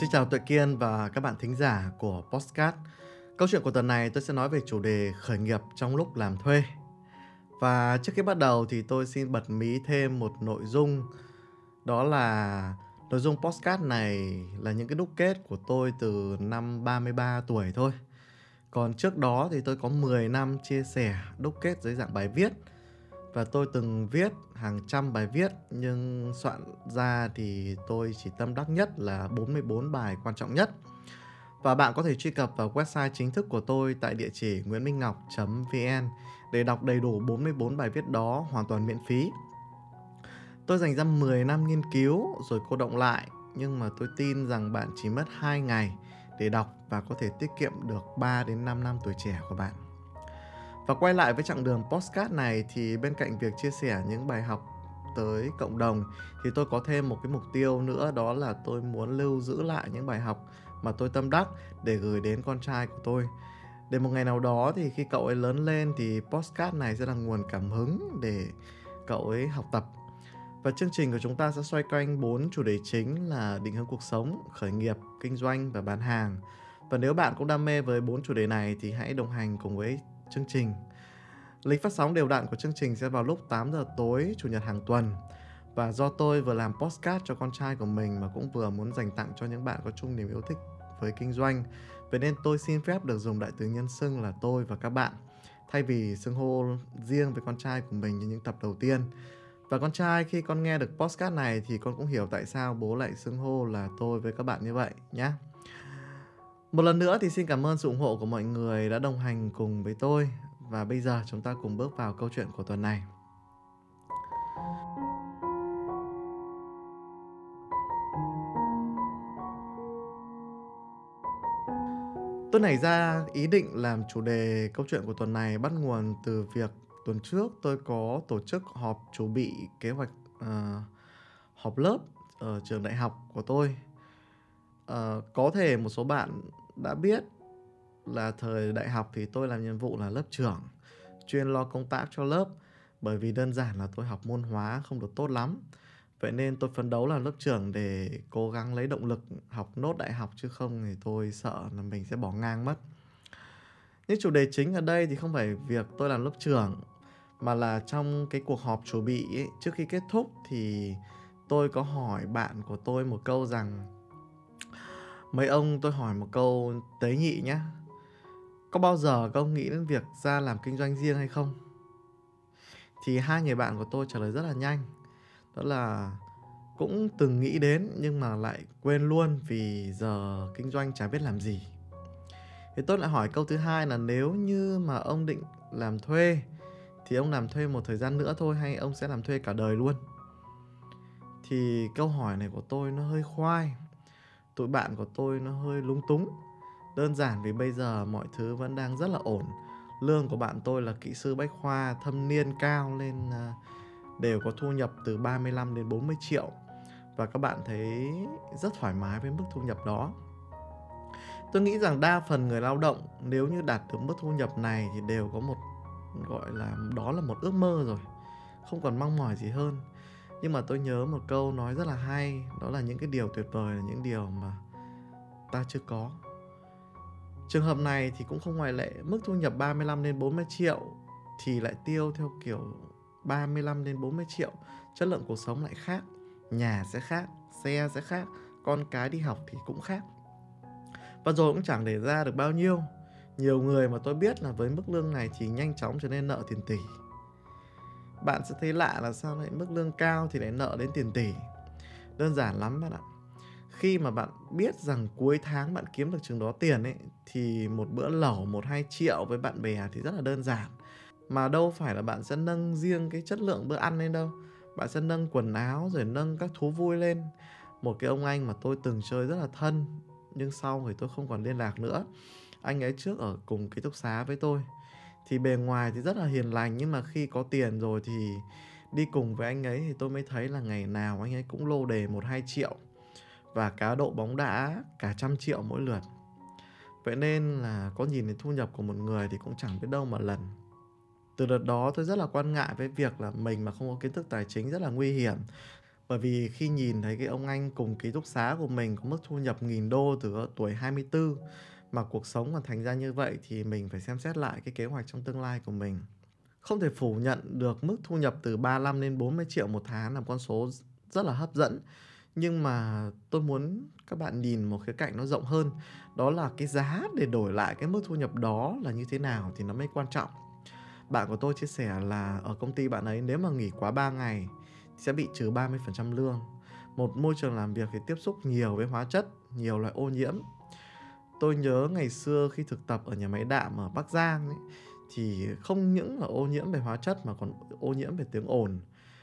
Xin chào Tuệ Kiên và các bạn thính giả của Postcard. Câu chuyện của tuần này tôi sẽ nói về chủ đề khởi nghiệp trong lúc làm thuê. Và trước khi bắt đầu thì tôi xin bật mí thêm một nội dung đó là nội dung postcard này là những cái đúc kết của tôi từ năm 33 tuổi thôi. Còn trước đó thì tôi có 10 năm chia sẻ đúc kết dưới dạng bài viết và tôi từng viết hàng trăm bài viết, nhưng soạn ra thì tôi chỉ tâm đắc nhất là 44 bài quan trọng nhất. Và bạn có thể truy cập vào website chính thức của tôi tại địa chỉ nguyễn để đọc đầy đủ 44 bài viết đó hoàn toàn miễn phí. Tôi dành ra 10 năm nghiên cứu rồi cô động lại, nhưng mà tôi tin rằng bạn chỉ mất 2 ngày để đọc và có thể tiết kiệm được 3 đến 5 năm tuổi trẻ của bạn. Và quay lại với chặng đường postcard này thì bên cạnh việc chia sẻ những bài học tới cộng đồng thì tôi có thêm một cái mục tiêu nữa đó là tôi muốn lưu giữ lại những bài học mà tôi tâm đắc để gửi đến con trai của tôi. Để một ngày nào đó thì khi cậu ấy lớn lên thì postcard này sẽ là nguồn cảm hứng để cậu ấy học tập. Và chương trình của chúng ta sẽ xoay quanh bốn chủ đề chính là định hướng cuộc sống, khởi nghiệp, kinh doanh và bán hàng. Và nếu bạn cũng đam mê với bốn chủ đề này thì hãy đồng hành cùng với chương trình. Lịch phát sóng đều đặn của chương trình sẽ vào lúc 8 giờ tối, chủ nhật hàng tuần. Và do tôi vừa làm postcard cho con trai của mình mà cũng vừa muốn dành tặng cho những bạn có chung niềm yêu thích với kinh doanh. Vậy nên tôi xin phép được dùng đại từ nhân xưng là tôi và các bạn, thay vì xưng hô riêng với con trai của mình như những tập đầu tiên. Và con trai, khi con nghe được postcard này thì con cũng hiểu tại sao bố lại xưng hô là tôi với các bạn như vậy nhé. Một lần nữa thì xin cảm ơn sự ủng hộ của mọi người đã đồng hành cùng với tôi và bây giờ chúng ta cùng bước vào câu chuyện của tuần này. Tôi nảy ra ý định làm chủ đề câu chuyện của tuần này bắt nguồn từ việc tuần trước tôi có tổ chức họp chuẩn bị kế hoạch uh, họp lớp ở trường đại học của tôi. Uh, có thể một số bạn đã biết là thời đại học thì tôi làm nhiệm vụ là lớp trưởng chuyên lo công tác cho lớp. Bởi vì đơn giản là tôi học môn hóa không được tốt lắm. Vậy nên tôi phấn đấu là lớp trưởng để cố gắng lấy động lực học nốt đại học chứ không thì tôi sợ là mình sẽ bỏ ngang mất. Những chủ đề chính ở đây thì không phải việc tôi làm lớp trưởng mà là trong cái cuộc họp chuẩn bị ấy, trước khi kết thúc thì tôi có hỏi bạn của tôi một câu rằng mấy ông tôi hỏi một câu tế nhị nhé có bao giờ các ông nghĩ đến việc ra làm kinh doanh riêng hay không? Thì hai người bạn của tôi trả lời rất là nhanh. Đó là cũng từng nghĩ đến nhưng mà lại quên luôn vì giờ kinh doanh chả biết làm gì. Thì tôi lại hỏi câu thứ hai là nếu như mà ông định làm thuê, thì ông làm thuê một thời gian nữa thôi hay ông sẽ làm thuê cả đời luôn? Thì câu hỏi này của tôi nó hơi khoai tụi bạn của tôi nó hơi lúng túng đơn giản vì bây giờ mọi thứ vẫn đang rất là ổn lương của bạn tôi là kỹ sư bách khoa thâm niên cao lên à, đều có thu nhập từ 35 đến 40 triệu và các bạn thấy rất thoải mái với mức thu nhập đó. Tôi nghĩ rằng đa phần người lao động nếu như đạt được mức thu nhập này thì đều có một gọi là đó là một ước mơ rồi, không còn mong mỏi gì hơn. Nhưng mà tôi nhớ một câu nói rất là hay, đó là những cái điều tuyệt vời là những điều mà ta chưa có Trường hợp này thì cũng không ngoại lệ, mức thu nhập 35 đến 40 triệu thì lại tiêu theo kiểu 35 đến 40 triệu, chất lượng cuộc sống lại khác, nhà sẽ khác, xe sẽ khác, con cái đi học thì cũng khác. Và rồi cũng chẳng để ra được bao nhiêu. Nhiều người mà tôi biết là với mức lương này thì nhanh chóng trở nên nợ tiền tỷ. Bạn sẽ thấy lạ là sao lại mức lương cao thì lại nợ đến tiền tỷ. Đơn giản lắm bạn ạ. Khi mà bạn biết rằng cuối tháng bạn kiếm được chừng đó tiền ấy, thì một bữa lẩu, một hai triệu với bạn bè thì rất là đơn giản. Mà đâu phải là bạn sẽ nâng riêng cái chất lượng bữa ăn lên đâu. Bạn sẽ nâng quần áo rồi nâng các thú vui lên. Một cái ông anh mà tôi từng chơi rất là thân, nhưng sau thì tôi không còn liên lạc nữa. Anh ấy trước ở cùng ký túc xá với tôi thì bề ngoài thì rất là hiền lành, nhưng mà khi có tiền rồi thì đi cùng với anh ấy thì tôi mới thấy là ngày nào anh ấy cũng lô đề một hai triệu và cá độ bóng đá cả trăm triệu mỗi lượt. Vậy nên là có nhìn thấy thu nhập của một người thì cũng chẳng biết đâu mà lần. Từ đợt đó tôi rất là quan ngại với việc là mình mà không có kiến thức tài chính rất là nguy hiểm. Bởi vì khi nhìn thấy cái ông anh cùng ký túc xá của mình có mức thu nhập nghìn đô từ tuổi 24 mà cuộc sống còn thành ra như vậy thì mình phải xem xét lại cái kế hoạch trong tương lai của mình. Không thể phủ nhận được mức thu nhập từ 35 đến 40 triệu một tháng là con số rất là hấp dẫn. Nhưng mà tôi muốn các bạn nhìn một khía cạnh nó rộng hơn, đó là cái giá để đổi lại cái mức thu nhập đó là như thế nào thì nó mới quan trọng. Bạn của tôi chia sẻ là ở công ty bạn ấy nếu mà nghỉ quá 3 ngày thì sẽ bị trừ 30% lương. Một môi trường làm việc thì tiếp xúc nhiều với hóa chất, nhiều loại ô nhiễm. Tôi nhớ ngày xưa khi thực tập ở nhà máy đạm ở Bắc Giang ấy, thì không những là ô nhiễm về hóa chất mà còn ô nhiễm về tiếng ồn.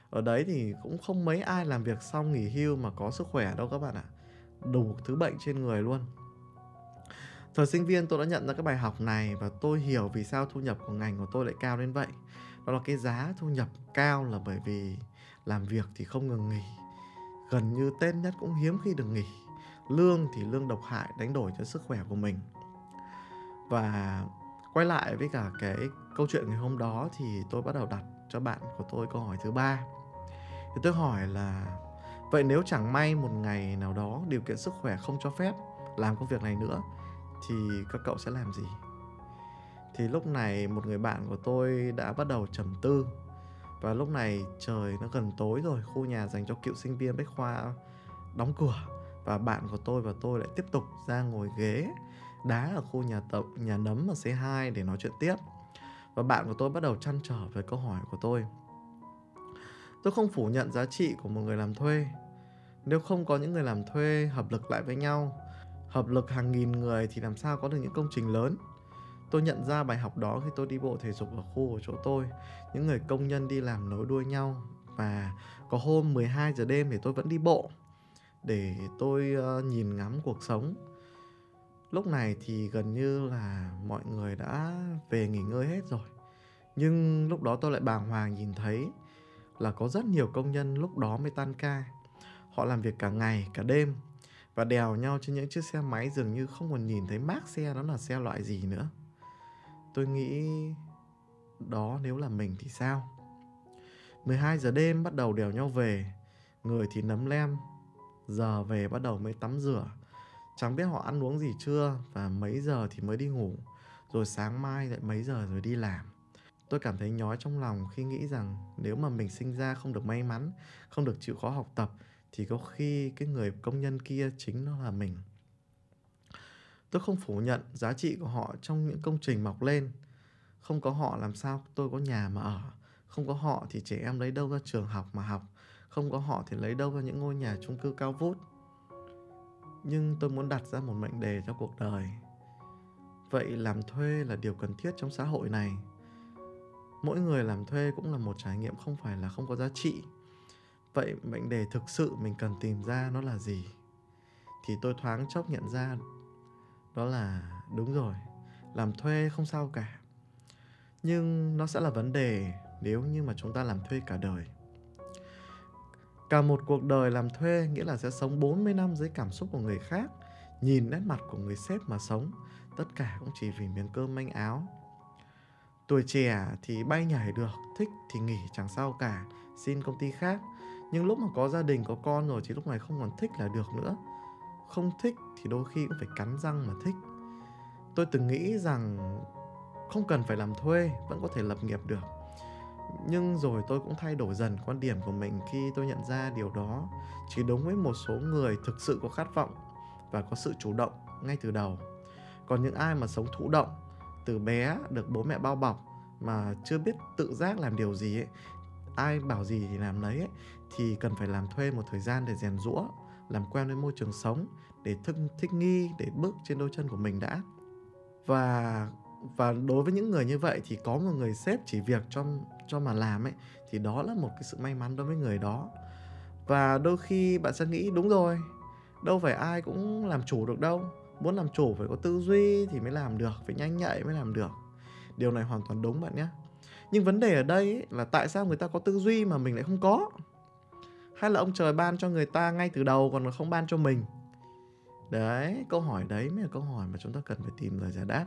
Ở đấy thì cũng không mấy ai làm việc xong nghỉ hưu mà có sức khỏe đâu các bạn ạ. Đủ thứ bệnh trên người luôn. Thời sinh viên tôi đã nhận ra cái bài học này và tôi hiểu vì sao thu nhập của ngành của tôi lại cao đến vậy. Đó là cái giá thu nhập cao là bởi vì làm việc thì không ngừng nghỉ. Gần như tên nhất cũng hiếm khi được nghỉ. Lương thì lương độc hại đánh đổi cho sức khỏe của mình. Và quay lại với cả cái câu chuyện ngày hôm đó thì tôi bắt đầu đặt cho bạn của tôi câu hỏi thứ ba. Thì tôi hỏi là, vậy nếu chẳng may một ngày nào đó điều kiện sức khỏe không cho phép làm công việc này nữa, thì các cậu sẽ làm gì thì lúc này một người bạn của tôi đã bắt đầu trầm tư và lúc này trời nó gần tối rồi, khu nhà dành cho cựu sinh viên bách khoa đóng cửa và bạn của tôi và tôi lại tiếp tục ra ngồi ghế đá ở khu nhà tập, nhà nấm ở C2 để nói chuyện tiếp. Và bạn của tôi bắt đầu chăn trở về câu hỏi của tôi. Tôi không phủ nhận giá trị của một người làm thuê. Nếu không có những người làm thuê hợp lực lại với nhau, hợp lực hàng nghìn người thì làm sao có được những công trình lớn? Tôi nhận ra bài học đó khi tôi đi bộ thể dục ở khu của chỗ tôi. Những người công nhân đi làm nối đuôi nhau và có hôm 12 giờ đêm thì tôi vẫn đi bộ để tôi ờ, nhìn ngắm cuộc sống lúc này thì gần như là mọi người đã về nghỉ ngơi hết rồi nhưng lúc đó tôi lại bàng hoàng nhìn thấy là có rất nhiều công nhân lúc đó mới tan ca họ làm việc cả ngày cả đêm và đèo nhau trên những chiếc xe máy dường như không còn nhìn thấy mác xe đó là xe loại gì nữa. Tôi nghĩ đó nếu là mình thì sao? 12 giờ đêm bắt đầu đèo nhau về, người thì nấm lem, giờ về bắt đầu mới tắm rửa. Chẳng biết họ ăn uống gì chưa và mấy giờ thì mới đi ngủ, rồi sáng mai lại mấy giờ rồi đi làm. Tôi cảm thấy nhói trong lòng khi nghĩ rằng nếu mà mình sinh ra không được may mắn, không được chịu khó học tập thì có khi cái người công nhân kia chính nó là mình tôi không phủ nhận giá trị của họ trong những công trình mọc lên không có họ làm sao tôi có nhà mà ở không có họ thì trẻ em lấy đâu ra trường học mà học không có họ thì lấy đâu ra những ngôi nhà chung cư cao vút. Nhưng tôi muốn đặt ra một mệnh đề cho cuộc đời. Vậy làm thuê là điều cần thiết trong xã hội này. Mỗi người làm thuê cũng là một trải nghiệm không phải là không có giá trị. Vậy mệnh đề thực sự mình cần tìm ra nó là gì? Thì tôi thoáng chốc nhận ra đó là, đúng rồi, làm thuê không sao cả. Nhưng nó sẽ là vấn đề nếu như mà chúng ta làm thuê cả đời cả một cuộc đời làm thuê nghĩa là sẽ sống 40 năm dưới cảm xúc của người khác, nhìn nét mặt của người sếp mà sống. Tất cả cũng chỉ vì miếng cơm manh áo. Tuổi trẻ thì bay nhảy được, thích thì nghỉ, chẳng sao cả, xin công ty khác. Nhưng lúc mà có gia đình, có con rồi thì lúc này không còn thích là được nữa. Không thích thì đôi khi cũng phải cắn răng mà thích. Tôi từng nghĩ rằng không cần phải làm thuê, vẫn có thể lập nghiệp được nhưng rồi tôi cũng thay đổi dần quan điểm của mình khi tôi nhận ra điều đó. Chỉ đúng với một số người thực sự có khát vọng và có sự chủ động ngay từ đầu. Còn những ai mà sống thụ động từ bé được bố mẹ bao bọc mà chưa biết tự giác làm điều gì ấy ai bảo gì thì làm đấy ấy, thì cần phải làm thuê một thời gian để rèn rũa làm quen với môi trường sống để thích, thích nghi để bước trên đôi chân của mình đã. Và và đối với những người như vậy thì có một người sếp chỉ việc cho cho mà làm ấy thì đó là một cái sự may mắn đối với người đó. Và đôi khi bạn sẽ nghĩ đúng rồi đâu phải ai cũng làm chủ được đâu. Muốn làm chủ phải có tư duy thì mới làm được phải nhanh nhạy mới làm được. Điều này hoàn toàn đúng bạn nhé. Nhưng vấn đề ở đây ấy, là tại sao người ta có tư duy mà mình lại không có? Hay là ông trời ban cho người ta ngay từ đầu còn không ban cho mình? Đấy câu hỏi đấy mới là câu hỏi mà chúng ta cần phải tìm lời giải đáp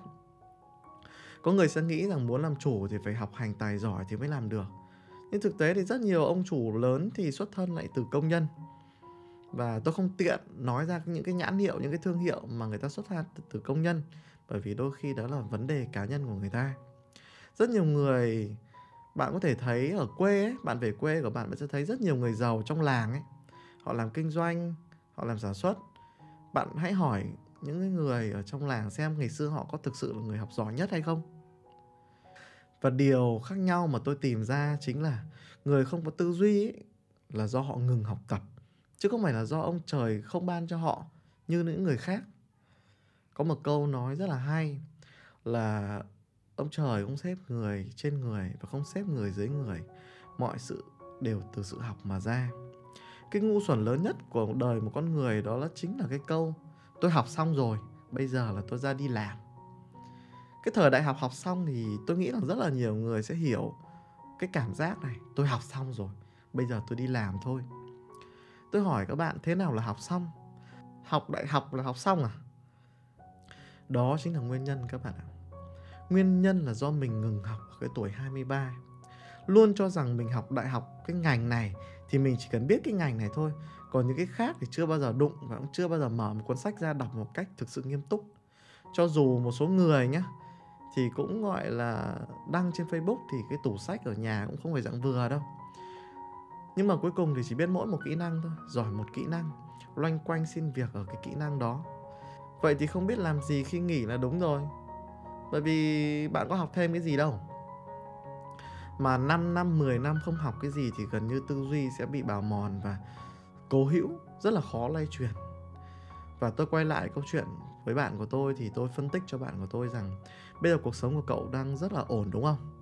có người sẽ nghĩ rằng muốn làm chủ thì phải học hành tài giỏi thì mới làm được Nhưng thực tế thì rất nhiều ông chủ lớn thì xuất thân lại từ công nhân. Và tôi không tiện nói ra những cái nhãn hiệu, những cái thương hiệu mà người ta xuất phát từ công nhân bởi vì đôi khi đó là vấn đề cá nhân của người ta. Rất nhiều người bạn có thể thấy ở quê ấy, bạn về quê của bạn bạn sẽ thấy rất nhiều người giàu trong làng ấy. Họ làm kinh doanh, họ làm sản xuất. Bạn hãy hỏi những người ở trong làng xem ngày xưa họ có thực sự là người học giỏi nhất hay không. Và điều khác nhau mà tôi tìm ra chính là người không có tư duy ấy, là do họ ngừng học tập chứ không phải là do ông trời không ban cho họ như những người khác. Có một câu nói rất là hay là ông trời không xếp người trên người và không xếp người dưới người. Mọi sự đều từ sự học mà ra. Cái ngu xuẩn lớn nhất của đời một con người đó là chính là cái câu tôi học xong rồi, bây giờ là tôi ra đi làm. Cái thời đại học học xong thì tôi nghĩ là rất là nhiều người sẽ hiểu cái cảm giác này, tôi học xong rồi, bây giờ tôi đi làm thôi. Tôi hỏi các bạn thế nào là học xong? Học đại học là học xong à? Đó chính là nguyên nhân các bạn ạ. Nguyên nhân là do mình ngừng học ở cái tuổi 23. Luôn cho rằng mình học đại học cái ngành này thì mình chỉ cần biết cái ngành này thôi. Còn những cái khác thì chưa bao giờ đụng và cũng chưa bao giờ mở một cuốn sách ra đọc một cách thực sự nghiêm túc. Cho dù một số người nhé thì cũng gọi là đăng trên Facebook thì cái tủ sách ở nhà cũng không phải dạng vừa đâu nhưng mà cuối cùng thì chỉ biết mỗi một kỹ năng thôi, giỏi một kỹ năng, loanh quanh xin việc ở cái kỹ năng đó vậy thì không biết làm gì khi nghỉ là đúng rồi bởi vì bạn có học thêm cái gì đâu mà 5 năm 10 năm không học cái gì thì gần như tư duy sẽ bị bào mòn và cố hữu, rất là khó lay chuyển. Và tôi quay lại câu chuyện với bạn của tôi thì tôi phân tích cho bạn của tôi rằng bây giờ cuộc sống của cậu đang rất là ổn, đúng không?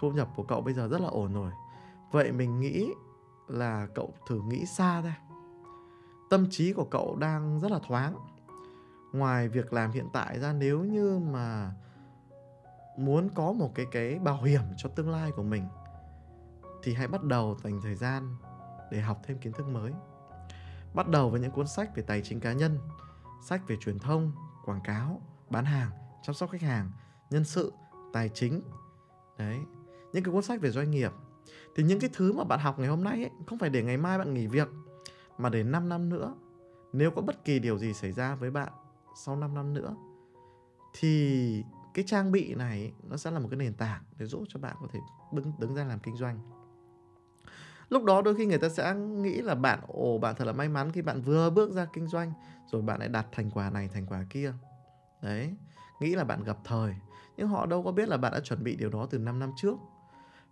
Thu nhập của cậu bây giờ rất là ổn rồi. Vậy mình nghĩ là cậu thử nghĩ xa ra. Tâm trí của cậu đang rất là thoáng. Ngoài việc làm hiện tại ra, nếu như mà muốn có một cái cái bảo hiểm cho tương lai của mình thì hãy bắt đầu dành thời gian để học thêm kiến thức mới. Bắt đầu với những cuốn sách về tài chính cá nhân sách về truyền thông quảng cáo bán hàng chăm sóc khách hàng nhân sự tài chính. Đấy những cái cuốn sách về doanh nghiệp. Thì những cái thứ mà bạn học ngày hôm nay ấy, không phải để ngày mai bạn nghỉ việc mà để 5 năm nữa. Nếu có bất kỳ điều gì xảy ra với bạn sau 5 năm nữa thì cái trang bị này nó sẽ là một cái nền tảng để giúp cho bạn có thể đứng đứng ra làm kinh doanh. Lúc đó đôi khi người ta sẽ nghĩ là bạn, ồ, bạn thật là may mắn khi bạn vừa bước ra kinh doanh, rồi bạn lại đạt thành quả này, thành quả kia. Đấy, nghĩ là bạn gặp thời, nhưng họ đâu có biết là bạn đã chuẩn bị điều đó từ 5 năm trước.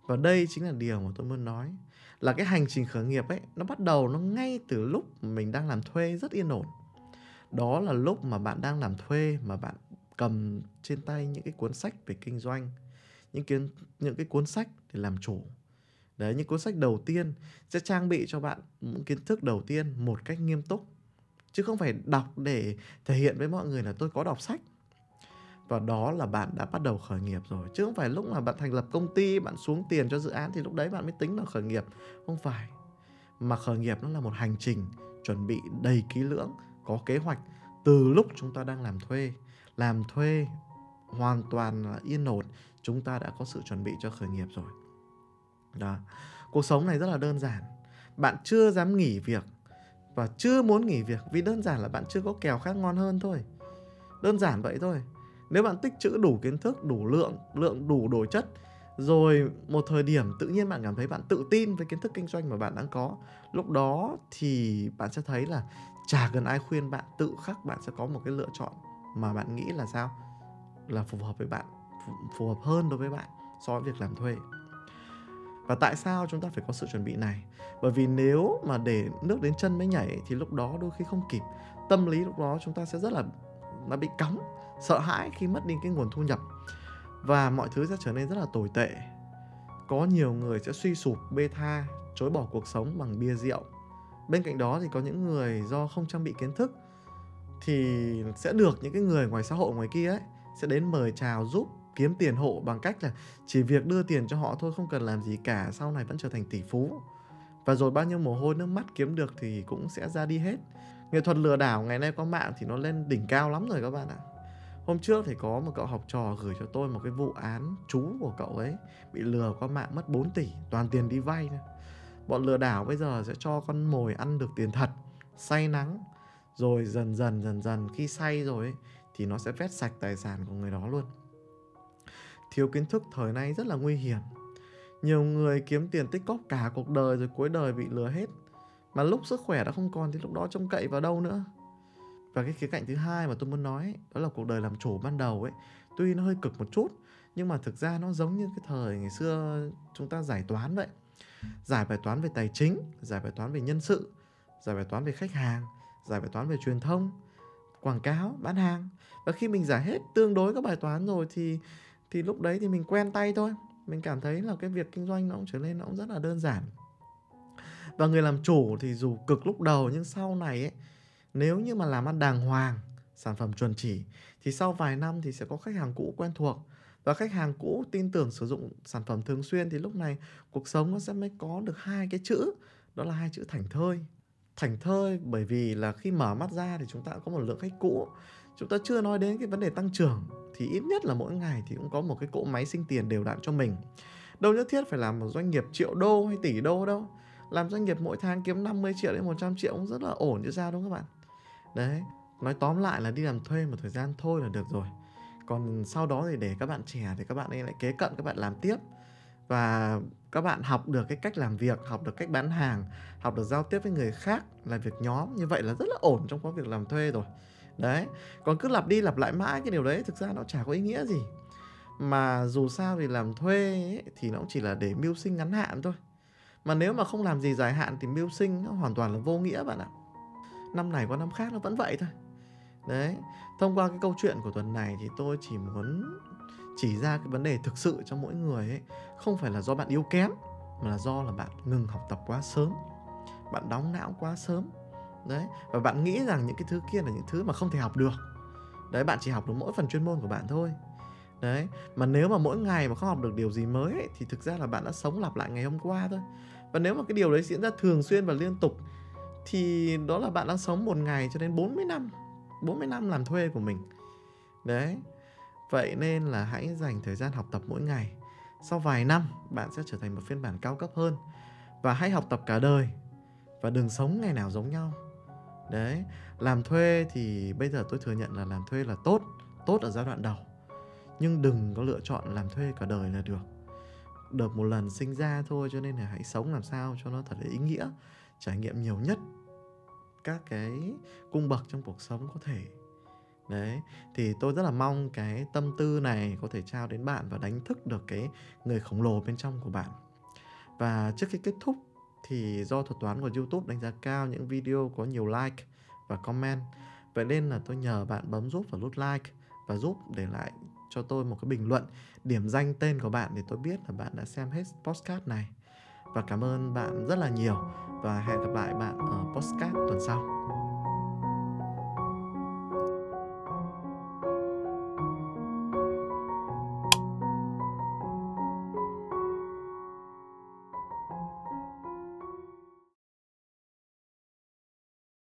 Và đây chính là điều mà tôi muốn nói, là cái hành trình khởi nghiệp ấy, nó bắt đầu nó ngay từ lúc mình đang làm thuê rất yên ổn. Đó là lúc mà bạn đang làm thuê mà bạn cầm trên tay những cái cuốn sách về kinh doanh, những kiến, những cái cuốn sách để làm chủ. Đấy, những cuốn sách đầu tiên sẽ trang bị cho bạn những kiến thức đầu tiên một cách nghiêm túc, chứ không phải đọc để thể hiện với mọi người là tôi có đọc sách. Và đó là bạn đã bắt đầu khởi nghiệp rồi, chứ không phải lúc mà bạn thành lập công ty, bạn xuống tiền cho dự án thì lúc đấy bạn mới tính là khởi nghiệp. Không phải, mà khởi nghiệp nó là một hành trình chuẩn bị đầy kỹ lưỡng, có kế hoạch từ lúc chúng ta đang làm thuê làm thuê hoàn toàn là yên ổn. Chúng ta đã có sự chuẩn bị cho khởi nghiệp rồi. Đó. Cuộc sống này rất là đơn giản. Bạn chưa dám nghỉ việc và chưa muốn nghỉ việc vì đơn giản là bạn chưa có kèo khác ngon hơn thôi. Đơn giản vậy thôi. Nếu bạn tích trữ đủ kiến thức, đủ lượng lượng đủ đồ chất, rồi một thời điểm tự nhiên bạn cảm thấy bạn tự tin với kiến thức kinh doanh mà bạn đang có, lúc đó thì bạn sẽ thấy là chả cần ai khuyên bạn, tự khắc bạn sẽ có một cái lựa chọn mà bạn nghĩ là sao? Là phù hợp với bạn, phù hợp hơn đối với bạn so với việc làm thuê. Và tại sao chúng ta phải có sự chuẩn bị này? Bởi vì nếu mà để nước đến chân mới nhảy thì lúc đó đôi khi không kịp. Tâm lý lúc đó chúng ta sẽ rất là nó bị cóng sợ hãi khi mất đi cái nguồn thu nhập. Và mọi thứ sẽ trở nên rất là tồi tệ. Có nhiều người sẽ suy sụp, bê tha, chối bỏ cuộc sống bằng bia rượu. Bên cạnh đó thì có những người do không trang bị kiến thức thì sẽ được những cái người ngoài xã hội ngoài kia ấy sẽ đến mời chào giúp kiếm tiền hộ bằng cách là chỉ việc đưa tiền cho họ thôi không cần làm gì cả sau này vẫn trở thành tỷ phú. Và rồi bao nhiêu mồ hôi nước mắt kiếm được thì cũng sẽ ra đi hết. Nghệ thuật lừa đảo ngày nay qua mạng thì nó lên đỉnh cao lắm rồi các bạn ạ. Hôm trước thì có một cậu học trò gửi cho tôi một cái vụ án chú của cậu ấy bị lừa qua mạng mất 4 tỷ, toàn tiền đi vay thôi. Bọn lừa đảo bây giờ sẽ cho con mồi ăn được tiền thật, say nắng, rồi dần dần dần dần khi say rồi ấy, thì nó sẽ vét sạch tài sản của người đó luôn. Thiếu kiến thức thời nay rất là nguy hiểm. Nhiều người kiếm tiền tích cóp cả cuộc đời rồi cuối đời bị lừa hết. Mà lúc sức khỏe đã không còn thì lúc đó trông cậy vào đâu nữa. Và cái khía cạnh thứ hai mà tôi muốn nói đó là cuộc đời làm chủ ban đầu ấy, tuy nó hơi cực một chút nhưng mà thực ra nó giống như cái thời ngày xưa chúng ta giải toán vậy. Giải bài toán về tài chính, giải bài toán về nhân sự, giải bài toán về khách hàng, giải bài toán về truyền thông, quảng cáo, bán hàng. Và khi mình giải hết tương đối các bài toán rồi thì thì lúc đấy thì mình quen tay thôi. Mình cảm thấy là cái việc kinh doanh nó cũng trở nên nó cũng rất là đơn giản. Và người làm chủ thì dù cực lúc đầu nhưng sau này ấy nếu như mà làm ăn đàng hoàng, sản phẩm chuẩn chỉ thì sau vài năm thì sẽ có khách hàng cũ quen thuộc và khách hàng cũ tin tưởng sử dụng sản phẩm thường xuyên thì lúc này cuộc sống nó sẽ mới có được hai cái chữ đó là hai chữ thành thơi thành thơi. Bởi vì là khi mở mắt ra thì chúng ta có một lượng khách cũ. Chúng ta chưa nói đến cái vấn đề tăng trưởng thì ít nhất là mỗi ngày thì cũng có một cái cỗ máy sinh tiền đều đặn cho mình. Đâu nhất thiết phải làm một doanh nghiệp triệu đô hay tỷ đô đâu. Làm doanh nghiệp mỗi tháng kiếm 50 triệu đến 100 triệu cũng rất là ổn chứ sao, đúng không các bạn? Đấy, nói tóm lại là đi làm thuê một thời gian thôi là được rồi. Còn sau đó thì để các bạn trẻ thì các bạn ấy lại kế cận, các bạn làm tiếp và các bạn học được cái cách làm việc học được cách bán hàng học được giao tiếp với người khác là việc nhóm như vậy là rất là ổn trong công việc làm thuê rồi. Đấy còn cứ lặp đi lặp lại mãi cái điều đấy thực ra nó chả có ý nghĩa gì. Mà dù sao thì làm thuê ấy, thì nó cũng chỉ là để mưu sinh ngắn hạn thôi. Mà nếu mà không làm gì dài hạn thì mưu sinh nó hoàn toàn là vô nghĩa bạn ạ. Năm này qua năm khác nó vẫn vậy thôi. Đấy thông qua cái câu chuyện của tuần này thì tôi chỉ muốn chỉ ra cái vấn đề thực sự cho mỗi người ấy không phải là do bạn yếu kém mà là do là bạn ngừng học tập quá sớm bạn đóng não quá sớm. Đấy và bạn nghĩ rằng những cái thứ kia là những thứ mà không thể học được. Đấy bạn chỉ học được mỗi phần chuyên môn của bạn thôi. Đấy mà nếu mà mỗi ngày mà không học được điều gì mới ấy, thì thực ra là bạn đã sống lặp lại ngày hôm qua thôi. Và nếu mà cái điều đấy diễn ra thường xuyên và liên tục thì đó là bạn đang sống một ngày cho đến 40 năm 40 năm làm thuê của mình. Đấy vậy nên là hãy dành thời gian học tập mỗi ngày. Sau vài năm, bạn sẽ trở thành một phiên bản cao cấp hơn. Và hãy học tập cả đời. Và đừng sống ngày nào giống nhau. Đấy, làm thuê thì bây giờ tôi thừa nhận là làm thuê là tốt tốt ở giai đoạn đầu. Nhưng đừng có lựa chọn làm thuê cả đời là được. Được một lần sinh ra thôi, cho nên là hãy sống làm sao cho nó thật là ý nghĩa, trải nghiệm nhiều nhất các cái cung bậc trong cuộc sống có thể đấy, thì tôi rất là mong cái tâm tư này có thể trao đến bạn và đánh thức được cái người khổng lồ bên trong của bạn. Và trước khi kết thúc thì do thuật toán của youtube đánh giá cao những video có nhiều like và comment, vậy nên là tôi nhờ bạn bấm giúp vào nút like và giúp để lại cho tôi một cái bình luận điểm danh tên của bạn để tôi biết là bạn đã xem hết postcard này. Và cảm ơn bạn rất là nhiều và hẹn gặp lại bạn ở postcard tuần sau.